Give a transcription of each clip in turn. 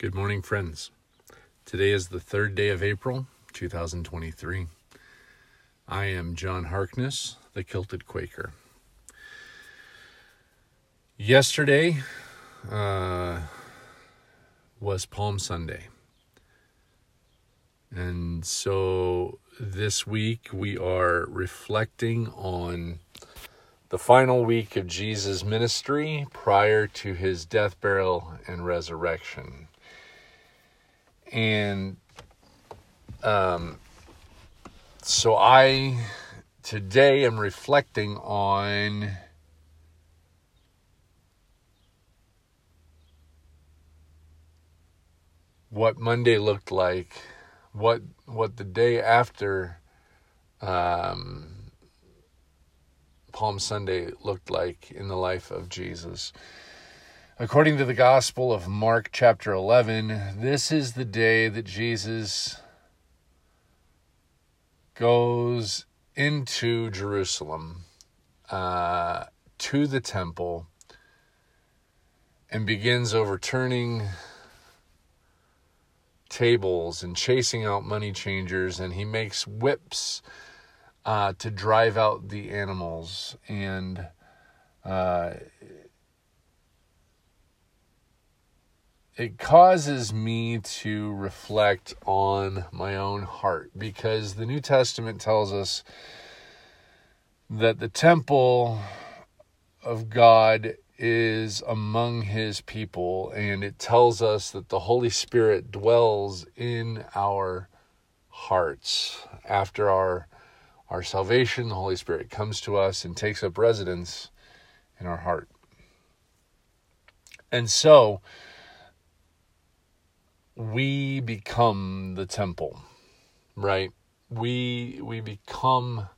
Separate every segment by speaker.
Speaker 1: Good morning, friends. Today is the third day of April, 2023. I am John Harkness, the Kilted Quaker. Yesterday uh, was Palm Sunday. And so this week we are reflecting on the final week of Jesus' ministry prior to his death, burial, and resurrection and um, so I today am reflecting on what Monday looked like, what what the day after um, Palm Sunday looked like in the life of Jesus. According to the Gospel of Mark, chapter 11, this is the day that Jesus goes into Jerusalem, uh, to the temple, and begins overturning tables and chasing out money changers, and he makes whips uh, to drive out the animals. And uh, it causes me to reflect on my own heart because the New Testament tells us that the temple of God is among his people, and it tells us that the Holy Spirit dwells in our hearts. After our, our salvation, the Holy Spirit comes to us and takes up residence in our heart. And so, we become the temple, right? We we become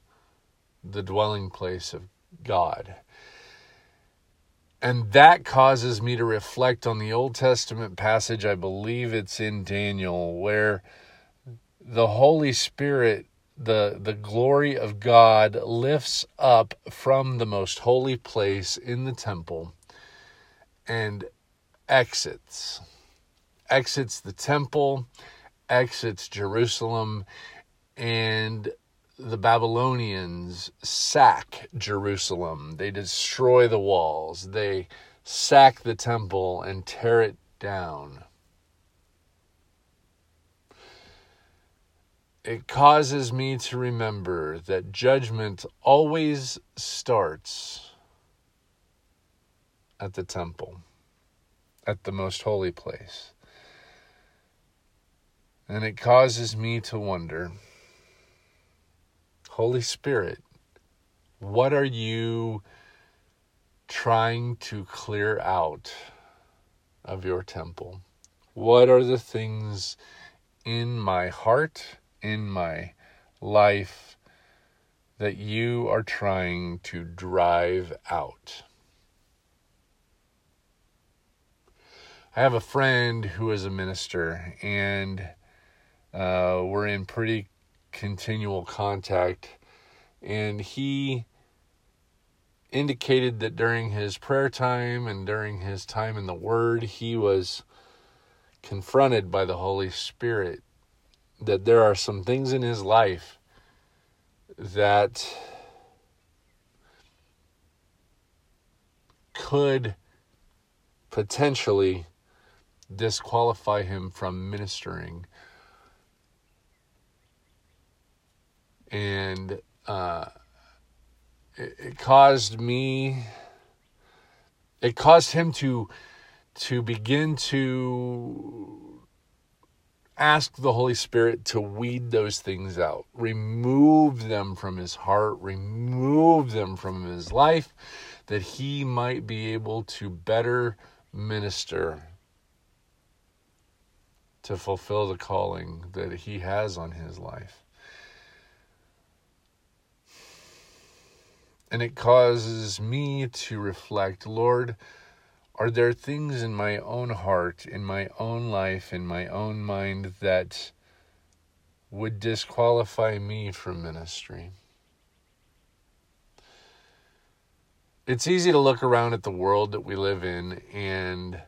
Speaker 1: the dwelling place of God. And that causes me to reflect on the Old Testament passage, I believe it's in Daniel, where the Holy Spirit, the, the glory of God, lifts up from the most holy place in the temple and exits exits the temple, exits Jerusalem, and the Babylonians sack Jerusalem. They destroy the walls, they sack the temple and tear it down. It causes me to remember that judgment always starts at the temple, at the most holy place. And it causes me to wonder Holy Spirit, what are you trying to clear out of your temple? What are the things in my heart, in my life, that you are trying to drive out? I have a friend who is a minister, and uh, we're in pretty continual contact. And he indicated that during his prayer time and during his time in the Word, he was confronted by the Holy Spirit that there are some things in his life that could potentially disqualify him from ministering and uh, it, it caused me it caused him to to begin to ask the Holy Spirit to weed those things out, remove them from his heart, remove them from his life, that he might be able to better minister to fulfill the calling that he has on his life. And it causes me to reflect Lord, are there things in my own heart, in my own life, in my own mind that would disqualify me from ministry? It's easy to look around at the world that we live in and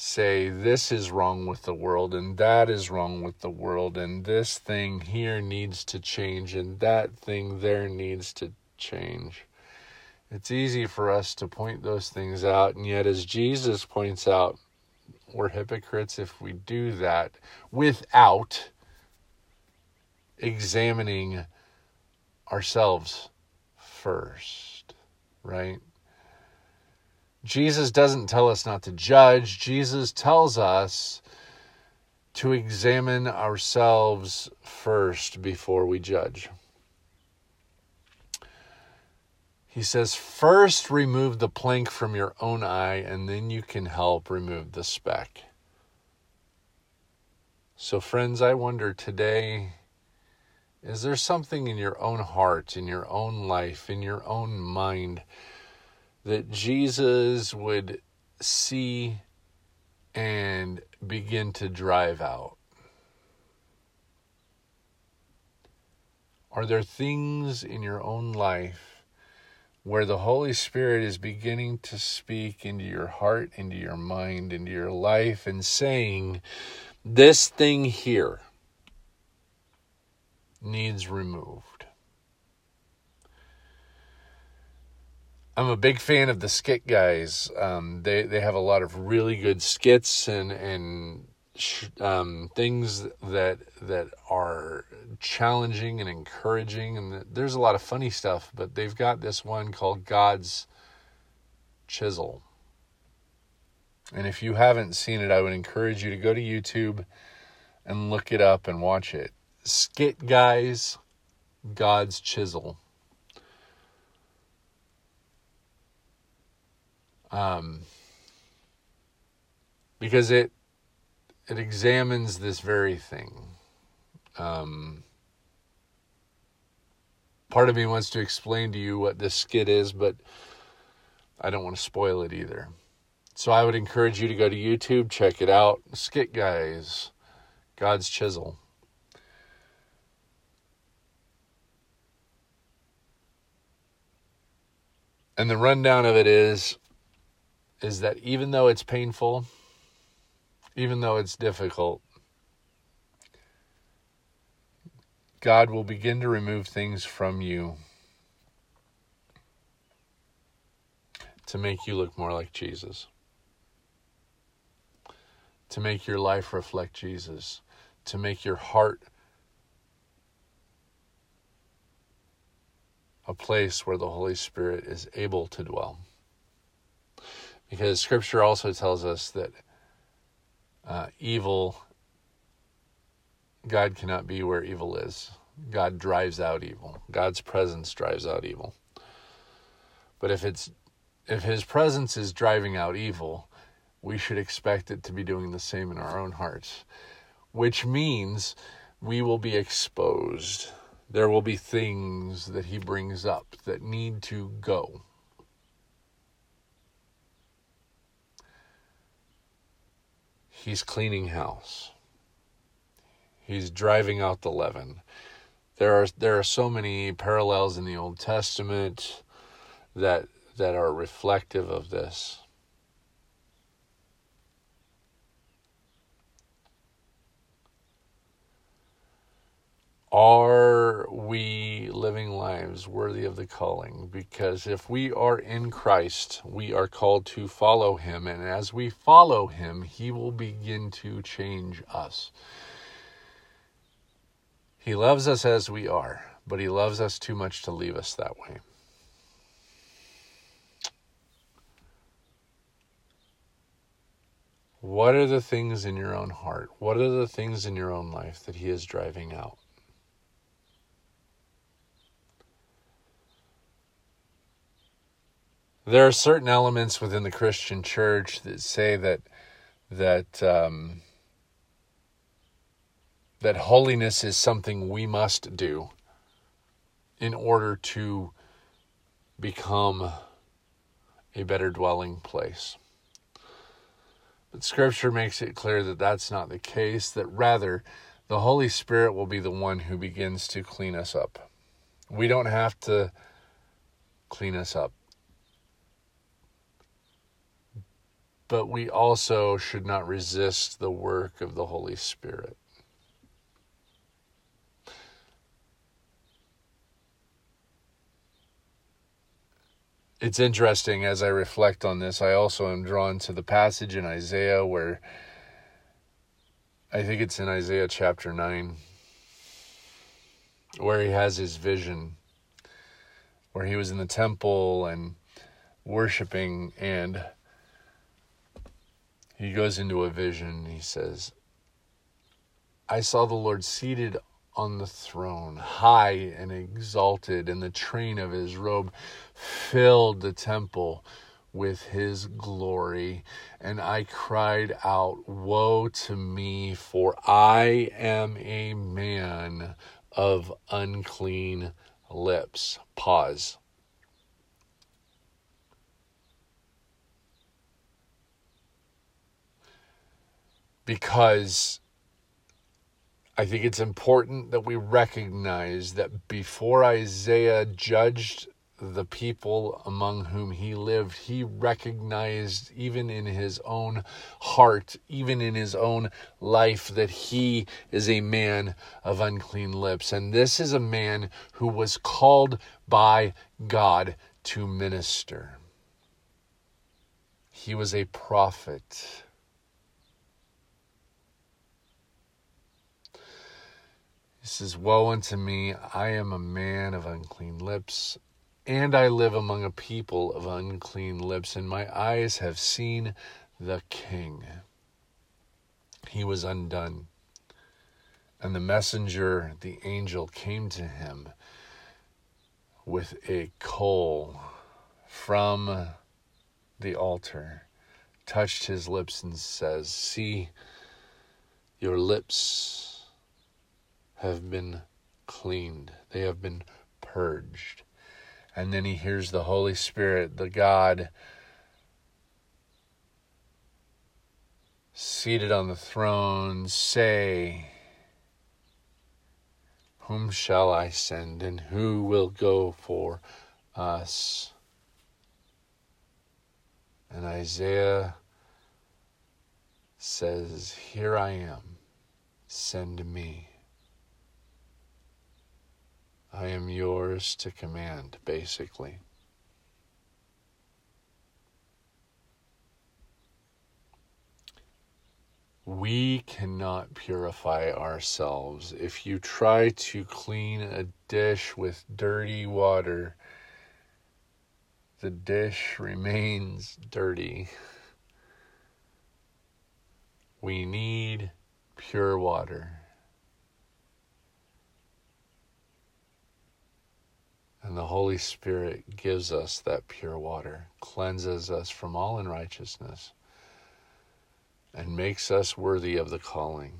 Speaker 1: say this is wrong with the world and that is wrong with the world and this thing here needs to change and that thing there needs to change. It's easy for us to point those things out, and yet, as Jesus points out, we're hypocrites if we do that without examining ourselves first, right? Jesus doesn't tell us not to judge. Jesus tells us to examine ourselves first before we judge. He says, first remove the plank from your own eye, and then you can help remove the speck. So, friends, I wonder today is there something in your own heart, in your own life, in your own mind that Jesus would see and begin to drive out? Are there things in your own life where the Holy Spirit is beginning to speak into your heart, into your mind, into your life, and saying, This thing here needs removed? I'm a big fan of the skit guys. Um, they they have a lot of really good skits and and um, things that that are challenging and encouraging, and there's a lot of funny stuff. But they've got this one called God's Chisel, and if you haven't seen it, I would encourage you to go to YouTube and look it up and watch it. Skit guys, God's Chisel. Um, because it it examines this very thing. Um, part of me wants to explain to you what this skit is, but I don't want to spoil it either. So I would encourage you to go to YouTube, check it out. Skit Guys, God's Chisel. And the rundown of it is is that even though it's painful, even though it's difficult, God will begin to remove things from you to make you look more like Jesus, to make your life reflect Jesus, to make your heart a place where the Holy Spirit is able to dwell. Because scripture also tells us that uh, evil, God cannot be where evil is. God drives out evil. God's presence drives out evil. But if it's if his presence is driving out evil, we should expect it to be doing the same in our own hearts, which means we will be exposed. There will be things that he brings up that need to go. He's cleaning house. He's driving out the leaven. There are there are so many parallels in the Old Testament that that are reflective of this. Are we living lives worthy of the calling? Because if we are in Christ, we are called to follow Him. And as we follow Him, He will begin to change us. He loves us as we are, but He loves us too much to leave us that way. What are the things in your own heart? What are the things in your own life that He is driving out? There are certain elements within the Christian church that say that that um, that holiness is something we must do in order to become a better dwelling place. But Scripture makes it clear that that's not the case, that rather the Holy Spirit will be the one who begins to clean us up. We don't have to clean us up. But we also should not resist the work of the Holy Spirit. It's interesting as I reflect on this, I also am drawn to the passage in Isaiah where I think it's in Isaiah chapter 9 where he has his vision where he was in the temple and worshiping and he goes into a vision he says i saw the lord seated on the throne high and exalted and the train of his robe filled the temple with his glory and i cried out woe to me for i am a man of unclean lips. Pause. Because I think it's important that we recognize that before Isaiah judged the people among whom he lived, he recognized, even in his own heart, even in his own life, that he is a man of unclean lips. And this is a man who was called by God to minister. He was a prophet. He says, Woe unto me, I am a man of unclean lips and I live among a people of unclean lips, and my eyes have seen the King. He was undone. And the messenger, the angel, came to him with a coal from the altar, touched his lips, and says, See, your lips have been cleaned, they have been purged and then he hears the Holy Spirit, the God seated on the throne, say, Whom shall I send, and who will go for us? And Isaiah says, Here I am, send me. I am yours to command, basically. We cannot purify ourselves. If you try to clean a dish with dirty water, the dish remains dirty. We need pure water. And the Holy Spirit gives us that pure water, cleanses us from all unrighteousness, and makes us worthy of the calling.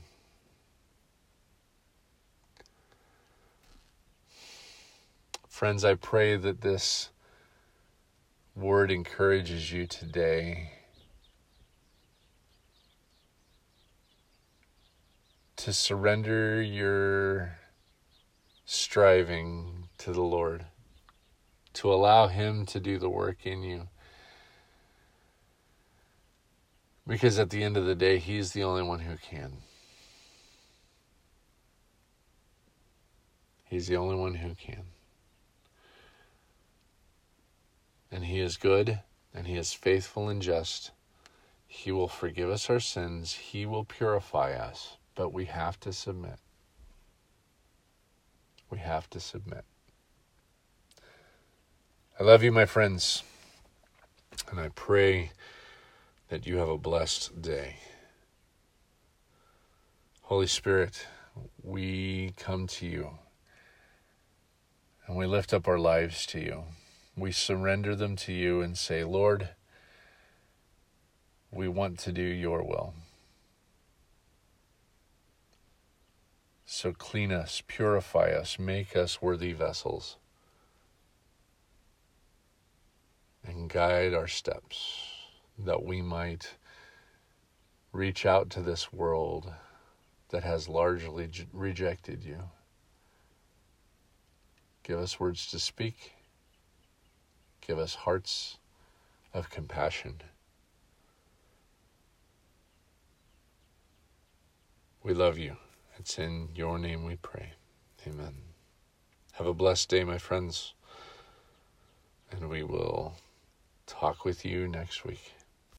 Speaker 1: Friends, I pray that this word encourages you today to surrender your striving to the Lord to allow Him to do the work in you. Because at the end of the day, He's the only one who can. He's the only one who can. And He is good, and He is faithful and just. He will forgive us our sins, He will purify us, but we have to submit. We have to submit. I love you, my friends, and I pray that you have a blessed day. Holy Spirit, we come to you and we lift up our lives to you. We surrender them to you and say, Lord, we want to do your will. So clean us, purify us, make us worthy vessels. and guide our steps that we might reach out to this world that has largely rejected you. Give us words to speak. Give us hearts of compassion. We love you. It's in your name we pray. Amen. Have a blessed day, my friends, and we will talk with you next week.